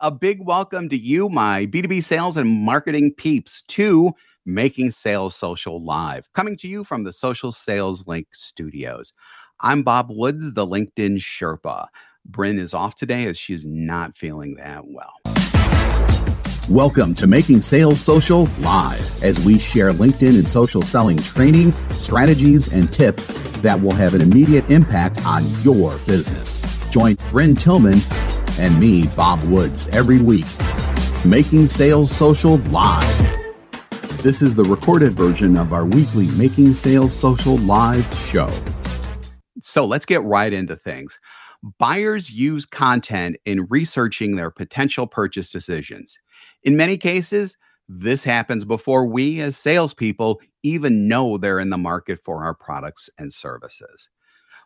A big welcome to you, my B2B sales and marketing peeps, to Making Sales Social Live, coming to you from the Social Sales Link studios. I'm Bob Woods, the LinkedIn Sherpa. Bryn is off today as she's not feeling that well. Welcome to Making Sales Social Live as we share LinkedIn and social selling training, strategies, and tips that will have an immediate impact on your business. Join Bryn Tillman and me, Bob Woods, every week. Making Sales Social Live. This is the recorded version of our weekly Making Sales Social Live show. So let's get right into things. Buyers use content in researching their potential purchase decisions. In many cases, this happens before we, as salespeople, even know they're in the market for our products and services.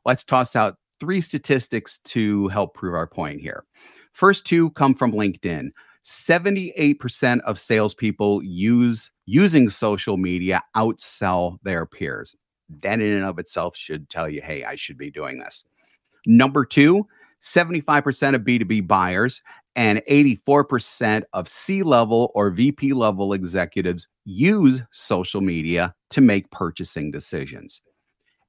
Let's toss out three statistics to help prove our point here. First two come from LinkedIn. 78% of salespeople use using social media outsell their peers. That in and of itself should tell you, hey, I should be doing this. Number two, 75% of B2B buyers and 84% of C level or VP level executives use social media to make purchasing decisions.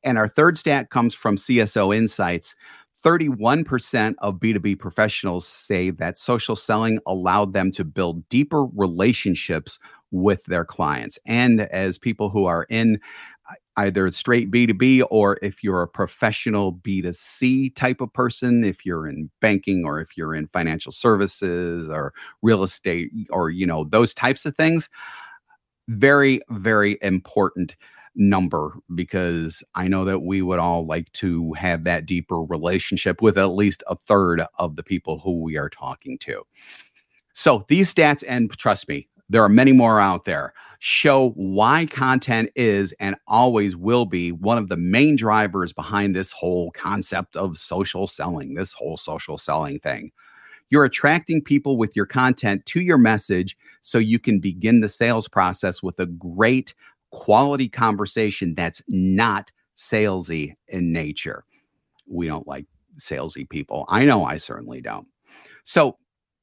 And our third stat comes from CSO Insights. 31% of B2B professionals say that social selling allowed them to build deeper relationships with their clients. And as people who are in uh, either straight B2B or if you're a professional B2C type of person, if you're in banking or if you're in financial services or real estate or, you know, those types of things, very, very important number because I know that we would all like to have that deeper relationship with at least a third of the people who we are talking to. So these stats, and trust me, there are many more out there, show why content is and always will be one of the main drivers behind this whole concept of social selling, this whole social selling thing. You're attracting people with your content to your message so you can begin the sales process with a great quality conversation that's not salesy in nature. We don't like salesy people. I know I certainly don't. So,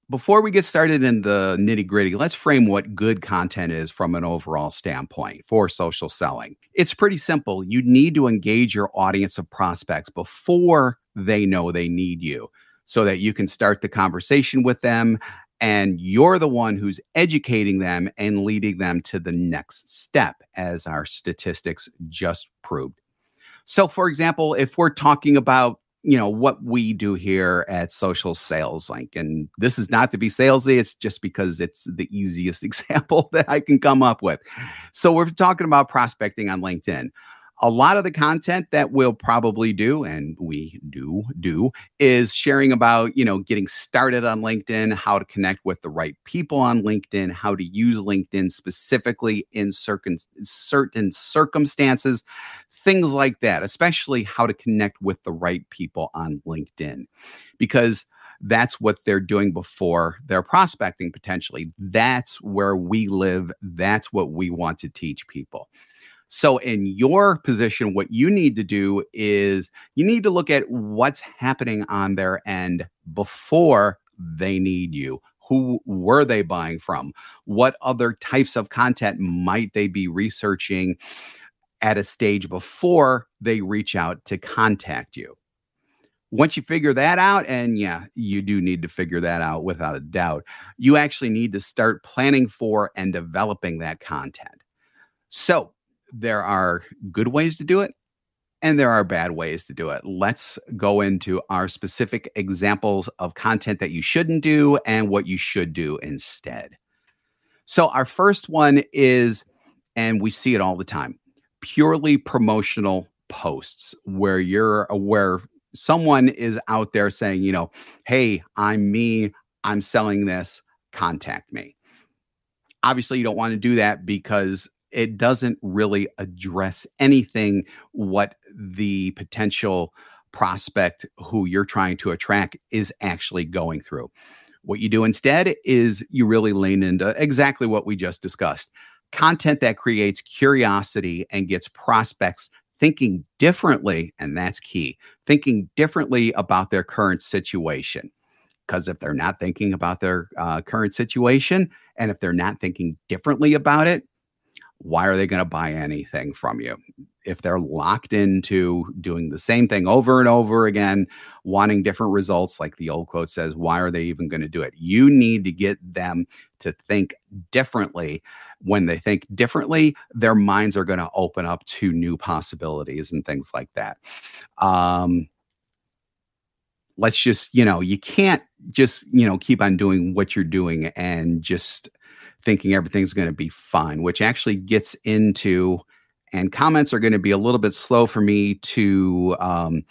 before we get started in the nitty gritty, let's frame what good content is from an overall standpoint for social selling. It's pretty simple. You need to engage your audience of prospects before they know they need you so that you can start the conversation with them and you're the one who's educating them and leading them to the next step, as our statistics just proved. So, for example, if we're talking about you know what we do here at social sales link and this is not to be salesy it's just because it's the easiest example that i can come up with so we're talking about prospecting on linkedin a lot of the content that we'll probably do and we do do is sharing about you know getting started on linkedin how to connect with the right people on linkedin how to use linkedin specifically in certain certain circumstances things like that especially how to connect with the right people on linkedin because that's what they're doing before they're prospecting potentially. That's where we live. That's what we want to teach people so, in your position, what you need to do is you need to look at what's happening on their end before they need you. Who were they buying from? What other types of content might they be researching at a stage before they reach out to contact you? Once you figure that out, and yeah, you do need to figure that out without a doubt, you actually need to start planning for and developing that content. So, there are good ways to do it and there are bad ways to do it. Let's go into our specific examples of content that you shouldn't do and what you should do instead. So, our first one is, and we see it all the time purely promotional posts where you're where someone is out there saying, you know, hey, I'm me, I'm selling this, contact me. Obviously, you don't want to do that because it doesn't really address anything what the potential prospect who you're trying to attract is actually going through. What you do instead is you really lean into exactly what we just discussed content that creates curiosity and gets prospects thinking differently. And that's key thinking differently about their current situation. because if they're not thinking about their uh, current situation and if they're not thinking differently about it, why are they going to buy anything from you? If they're locked into doing the same thing over and over again, wanting different results, like the old quote says, why are they even going to do it? You need to get them to think differently. When they think differently, their minds are going to open up to new possibilities and things like that. Um, let's just, you know, you can't just, you know, keep on doing what you're doing and just thinking everything's going to be fine, which actually gets into and comments are going to be a little bit slow for me to um,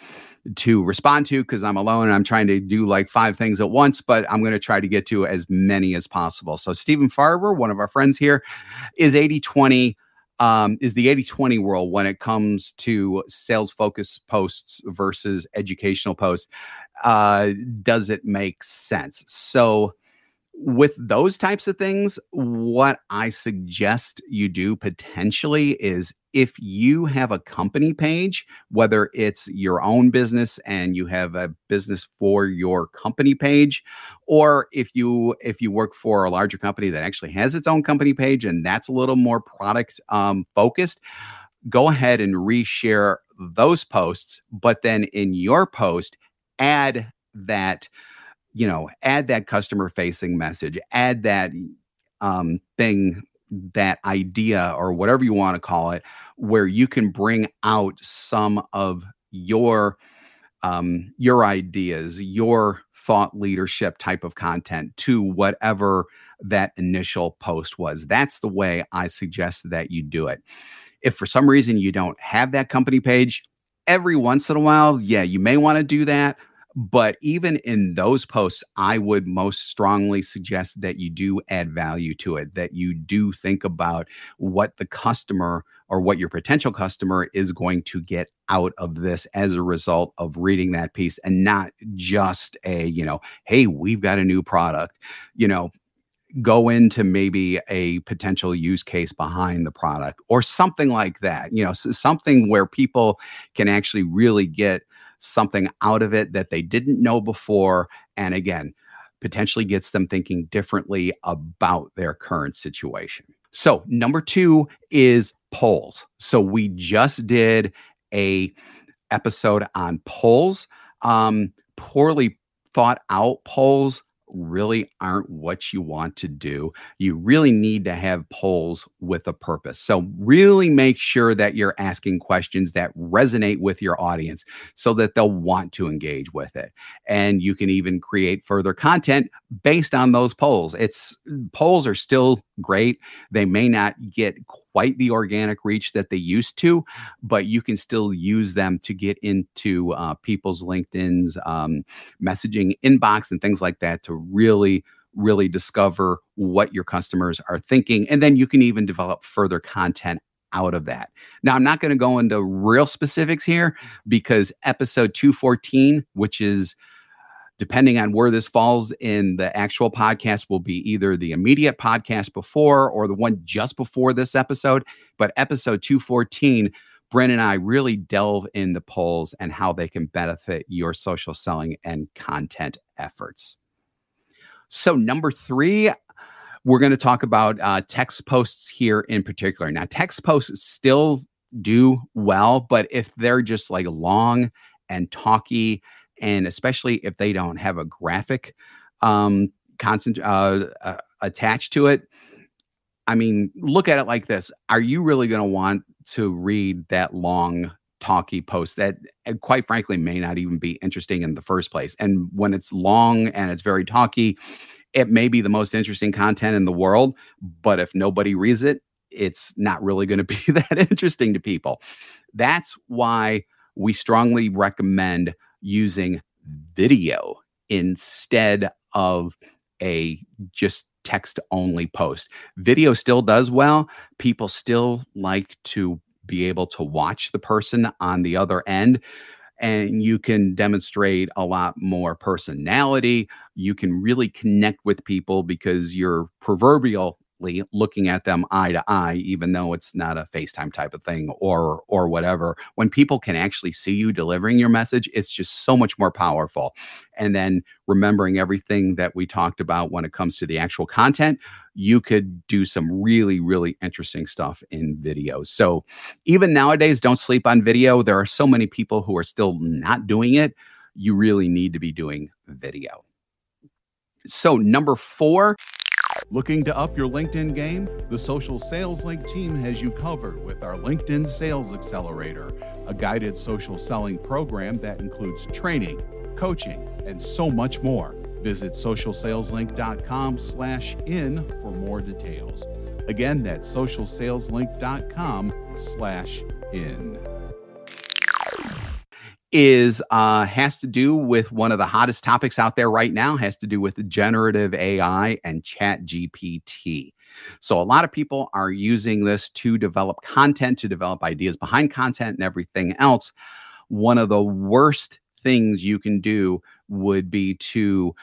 to respond to because I'm alone and I'm trying to do like five things at once, but I'm going to try to get to as many as possible. So Stephen Farber, one of our friends here, is 80 20. Um, is the 80 20 world when it comes to sales focus posts versus educational posts. Uh, does it make sense? So, with those types of things, what I suggest you do potentially is if you have a company page, whether it's your own business and you have a business for your company page, or if you if you work for a larger company that actually has its own company page and that's a little more product um, focused, go ahead and reshare those posts. But then in your post, add that you know, add that customer facing message, add that um, thing, that idea, or whatever you want to call it, where you can bring out some of your um, your ideas, your thought leadership type of content to whatever that initial post was. That's the way I suggest that you do it. If for some reason you don't have that company page, every once in a while, yeah, you may want to do that. But even in those posts, I would most strongly suggest that you do add value to it, that you do think about what the customer or what your potential customer is going to get out of this as a result of reading that piece and not just a, you know, hey, we've got a new product. You know, go into maybe a potential use case behind the product or something like that you know something where people can actually really get something out of it that they didn't know before. And again, potentially gets them thinking differently about their current situation. So, number two is polls. So, we just did a episode on polls, um, poorly thought out polls really aren't what you want to do. You really need to have polls with a purpose. So, really make sure that you're asking questions that resonate with your audience so that they'll want to engage with it. And you can even create further content based on those polls. It's polls are still great. They may not get quite the organic reach that they used to, but you can still use them to get into uh, people's LinkedIn's um, messaging inbox and things like that to really really discover what your customers are thinking. And then you can even develop further content out of that. Now, I'm not going to go into real specifics here because episode 214, which is depending on where this falls in the actual podcast, will be either the immediate podcast before or the one just before this episode. But episode 214, Bryn and I really delve into polls and how they can benefit your social selling and content efforts. So, number three, we're going to talk about uh, text posts here in particular. Now, text posts still do well, but if they're just like long and talky and especially if they don't have a graphic um, constant uh, uh, attached to it. I mean, look at it like this: Are you really going to want to read that long? talky post that uh, quite frankly may not even be interesting in the first place and when it's long and it's very talky it may be the most interesting content in the world but if nobody reads it it's not really going to be that interesting to people that's why we strongly recommend using video instead of a just text only post. Video still does well. People still like to be able to watch the person on the other end. And you can demonstrate a lot more personality. You can really connect with people because your proverbial looking at them eye to eye even though it's not a FaceTime type of thing or or whatever. When people can actually see you delivering your message it's just so much more powerful. And then remembering everything that we talked about when it comes to the actual content you could do some really really interesting stuff in videos so even nowadays don't sleep on video. There are so many people who are still not doing it. You really need to be doing video. So, number four. Looking to up your LinkedIn game? The Social Sales Link team has you covered with our LinkedIn Sales Accelerator, a guided social selling program that includes training, coaching, and so much more. Visit socialsaleslink.com slash in for more details. Again, that's socialsaleslink.com slash in is uh, has to do with one of the hottest topics out there right now has to do with generative ai and chat gpt so a lot of people are using this to develop content to develop ideas behind content and everything else. One of the worst things you can do would be to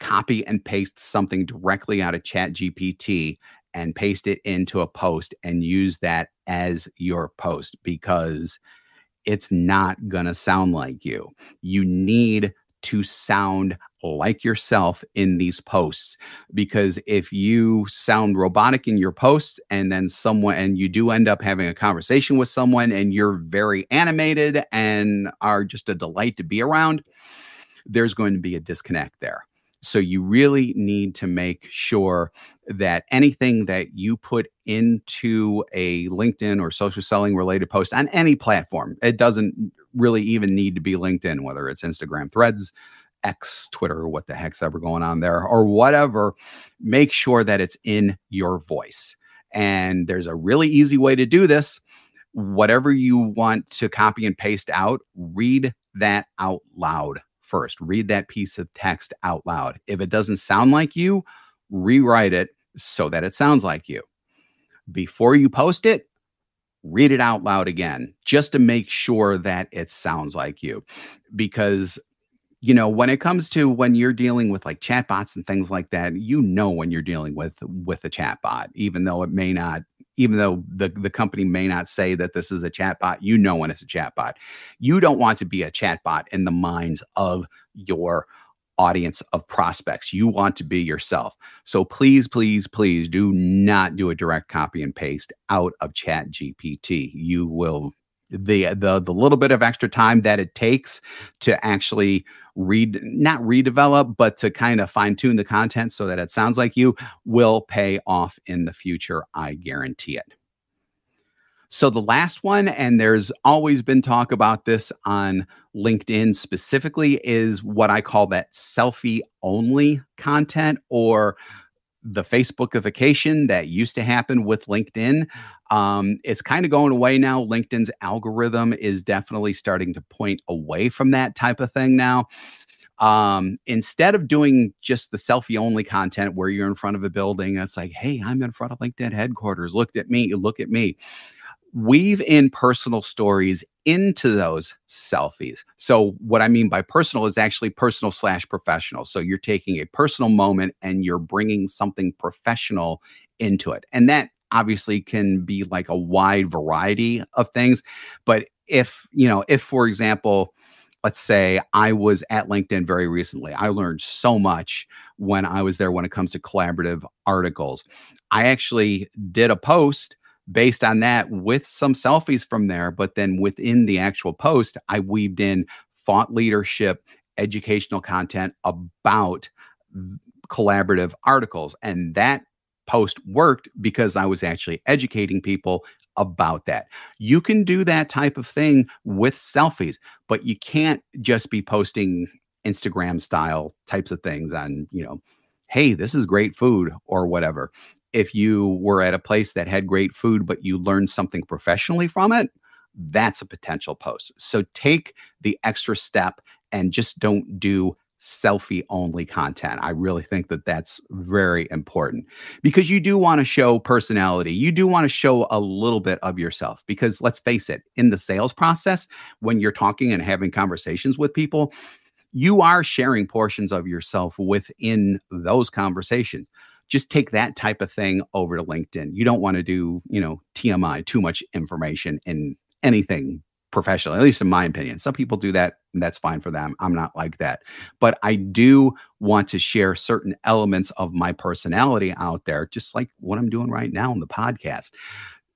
copy and paste something directly out of chat gpt and paste it into a post and use that as your post because it's not going to sound like you. You need to sound like yourself in these posts because if you sound robotic in your posts and then someone and you do end up having a conversation with someone and you're very animated and are just a delight to be around there's going to be a disconnect there so you really need to make sure that anything that you put into a LinkedIn or social selling related post on any platform, it doesn't really even need to be LinkedIn, whether it's Instagram threads, X, Twitter, what the heck's ever going on there, or whatever, make sure that it's in your voice. And there's a really easy way to do this. Whatever you want to copy and paste out, read that out loud first. Read that piece of text out loud. If it doesn't sound like you, rewrite it so that it sounds like you. Before you post it, read it out loud again just to make sure that it sounds like you. Because you know when it comes to when you're dealing with like chatbots and things like that you know when you're dealing with with a chatbot even though it may not even though the, the company may not say that this is a chatbot, you know when it's a chatbot. You don't want to be a chatbot in the minds of your audience of prospects. You want to be yourself. So please, please, please do not do a direct copy and paste out of Chat GPT. You will the the the little bit of extra time that it takes to actually read not redevelop but to kind of fine tune the content so that it sounds like you will pay off in the future i guarantee it. So the last one and there's always been talk about this on linkedin specifically is what i call that selfie only content or the Facebookification that used to happen with LinkedIn. Um, it's kind of going away now. LinkedIn's algorithm is definitely starting to point away from that type of thing now. Um, instead of doing just the selfie only content where you're in front of a building, it's like, hey, I'm in front of LinkedIn headquarters. Look at me. Look at me weave in personal stories into those selfies. So, what I mean by personal is actually personal slash professional. So, you're taking a personal moment and you're bringing something professional into it. And that obviously can be like a wide variety of things. But if, you know, if for example, let's say I was at LinkedIn very recently, I learned so much when I was there when it comes to collaborative articles. I actually did a post based on that with some selfies from there. But then within the actual post, I weaved in thought leadership, educational content about collaborative articles. And that post worked because I was actually educating people about that. You can do that type of thing with selfies, but you can't just be posting Instagram style types of things on, you know, hey, this is great food or whatever if you were at a place that had great food, but you learned something professionally from it, that's a potential post. So take the extra step and just don't do selfie only content. I really think that that's very important because you do want to show personality. You do want to show a little bit of yourself because let's face it, in the sales process, when you're talking and having conversations with people, you are sharing portions of yourself within those conversations. Just take that type of thing over to LinkedIn. You don't want to do, you know, TMI, too much information in anything professional, at least in my opinion. Some people do that, and that's fine for them. I'm not like that. But I do want to share certain elements of my personality out there, just like what I'm doing right now on the podcast.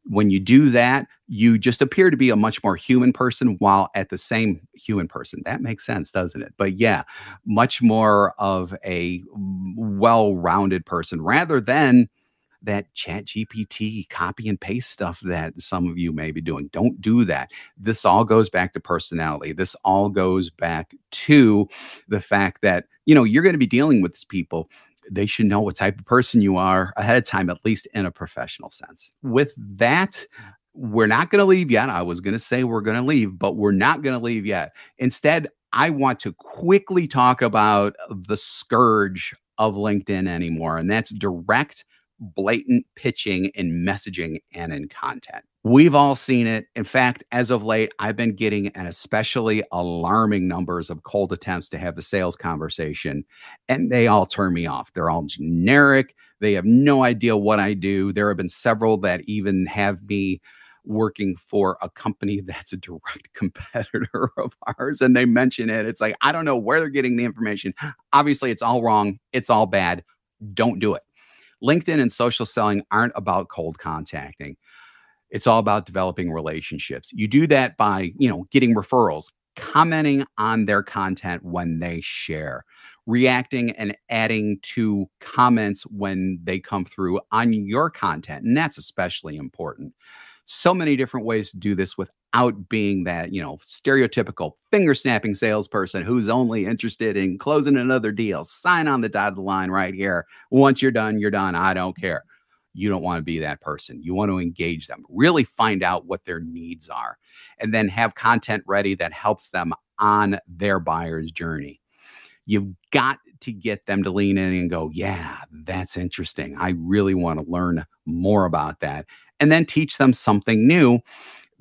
When you do that, you just appear to be a much more human person while at the same human person. That makes sense, doesn't it? But yeah, much more of a well rounded person rather than that chat GPT copy and paste stuff that some of you may be doing. Don't do that. This all goes back to personality. This all goes back to the fact that, you know, you're going to be dealing with people. They should know what type of person you are ahead of time, at least in a professional sense. With that, we're not going to leave yet. I was going to say we're going to leave, but we're not going to leave yet. Instead, I want to quickly talk about the scourge of LinkedIn anymore, and that's direct blatant pitching in messaging and in content. We've all seen it. In fact, as of late, I've been getting an especially alarming numbers of cold attempts to have a sales conversation, and they all turn me off. They're all generic. They have no idea what I do. There have been several that even have me working for a company that's a direct competitor of ours and they mention it. It's like, I don't know where they're getting the information. Obviously, it's all wrong. It's all bad. Don't do it. LinkedIn and social selling aren't about cold contacting. It's all about developing relationships. You do that by, you know, getting referrals, commenting on their content when they share, reacting and adding to comments when they come through on your content. And that's especially important so many different ways to do this without being that, you know, stereotypical finger snapping salesperson who's only interested in closing another deal. Sign on the dotted line right here. Once you're done, you're done. I don't care. You don't want to be that person. You want to engage them, really find out what their needs are, and then have content ready that helps them on their buyer's journey. You've got to get them to lean in and go, Yeah, that's interesting. I really want to learn more about that and then teach them something new.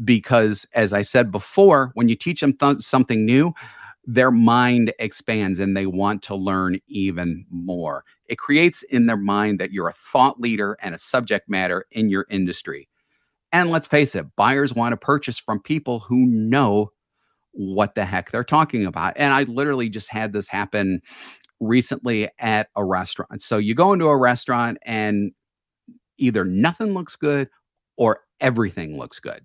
Because, as I said before, when you teach them th- something new, their mind expands and they want to learn even more. It creates in their mind that you're a thought leader and a subject matter in your industry. And let's face it, buyers want to purchase from people who know what the heck they're talking about. And I literally just had this happen recently at a restaurant. So you go into a restaurant and either nothing looks good or everything looks good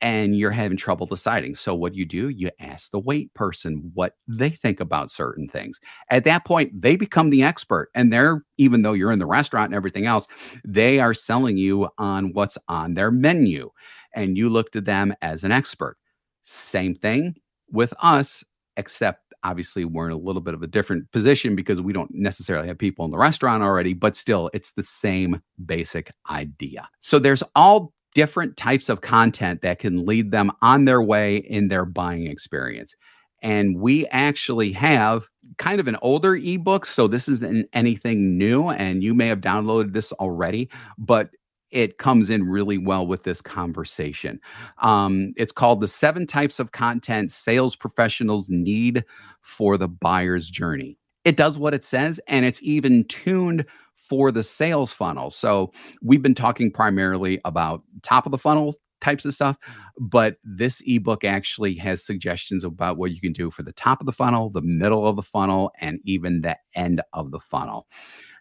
and you're having trouble deciding. So, what you do, you ask the wait person what they think about certain things. At that point, they become the expert, and they're, even though you're in the restaurant and everything else, they are selling you on what's on their menu, and you look to them as an expert. Same thing with us, except obviously we're in a little bit of a different position because we don't necessarily have people in the restaurant already, but still it's the same basic idea. So there's all different types of content that can lead them on their way in their buying experience. And we actually have kind of an older ebook. So this isn't anything new, and you may have downloaded this already, but it comes in really well with this conversation. Um, it's called The Seven Types of Content Sales Professionals Need for the Buyer's Journey. It does what it says, and it's even tuned for the sales funnel. So we've been talking primarily about top of the funnel types of stuff, but this ebook actually has suggestions about what you can do for the top of the funnel, the middle of the funnel, and even the end of the funnel.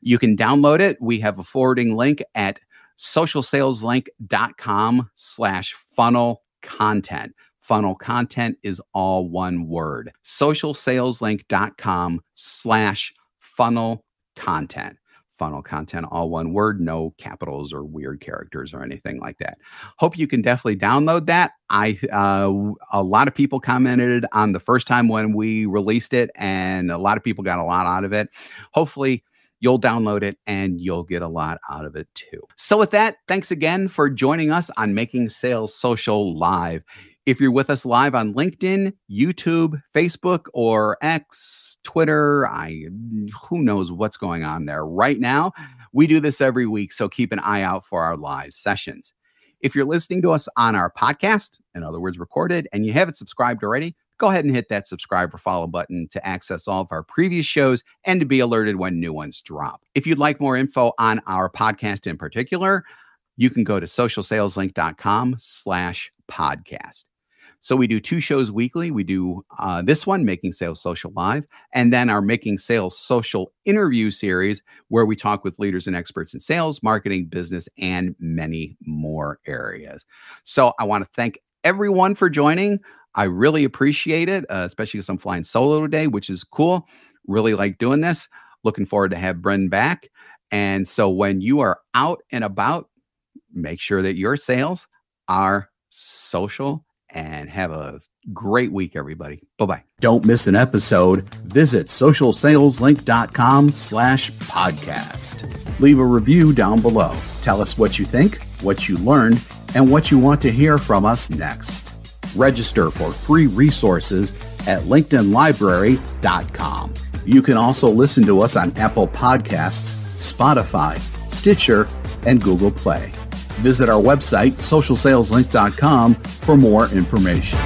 You can download it. We have a forwarding link at socialsaleslink.com slash funnel content. Funnel content is all one word. Socialsaleslink.com slash funnel content. Funnel content, all one word, no capitals or weird characters or anything like that. Hope you can definitely download that. I uh, a lot of people commented on the first time when we released it, and a lot of people got a lot out of it. Hopefully, you'll download it and you'll get a lot out of it too. So, with that, thanks again for joining us on Making Sales Social Live. If you're with us live on LinkedIn, YouTube, Facebook, or X, Twitter, I who knows what's going on there right now. We do this every week, so keep an eye out for our live sessions. If you're listening to us on our podcast, in other words, recorded, and you haven't subscribed already, go ahead and hit that subscribe or follow button to access all of our previous shows and to be alerted when new ones drop. If you'd like more info on our podcast in particular, you can go to socialsaleslink.com slash podcast. So we do two shows weekly. We do uh, this one, Making Sales Social Live, and then our Making Sales Social interview series, where we talk with leaders and experts in sales, marketing, business, and many more areas. So I want to thank everyone for joining. I really appreciate it, uh, especially because I'm flying solo today, which is cool. Really like doing this. Looking forward to have Bryn back. And so when you are out and about, make sure that your sales are social and have a great week, everybody. Bye-bye. Don't miss an episode. Visit socialsaleslink.com slash podcast. Leave a review down below. Tell us what you think, what you learned, and what you want to hear from us next. Register for free resources at linkedinlibrary.com. You can also listen to us on Apple Podcasts, Spotify, Stitcher, and Google Play. Visit our website, socialsaleslink.com, for more information.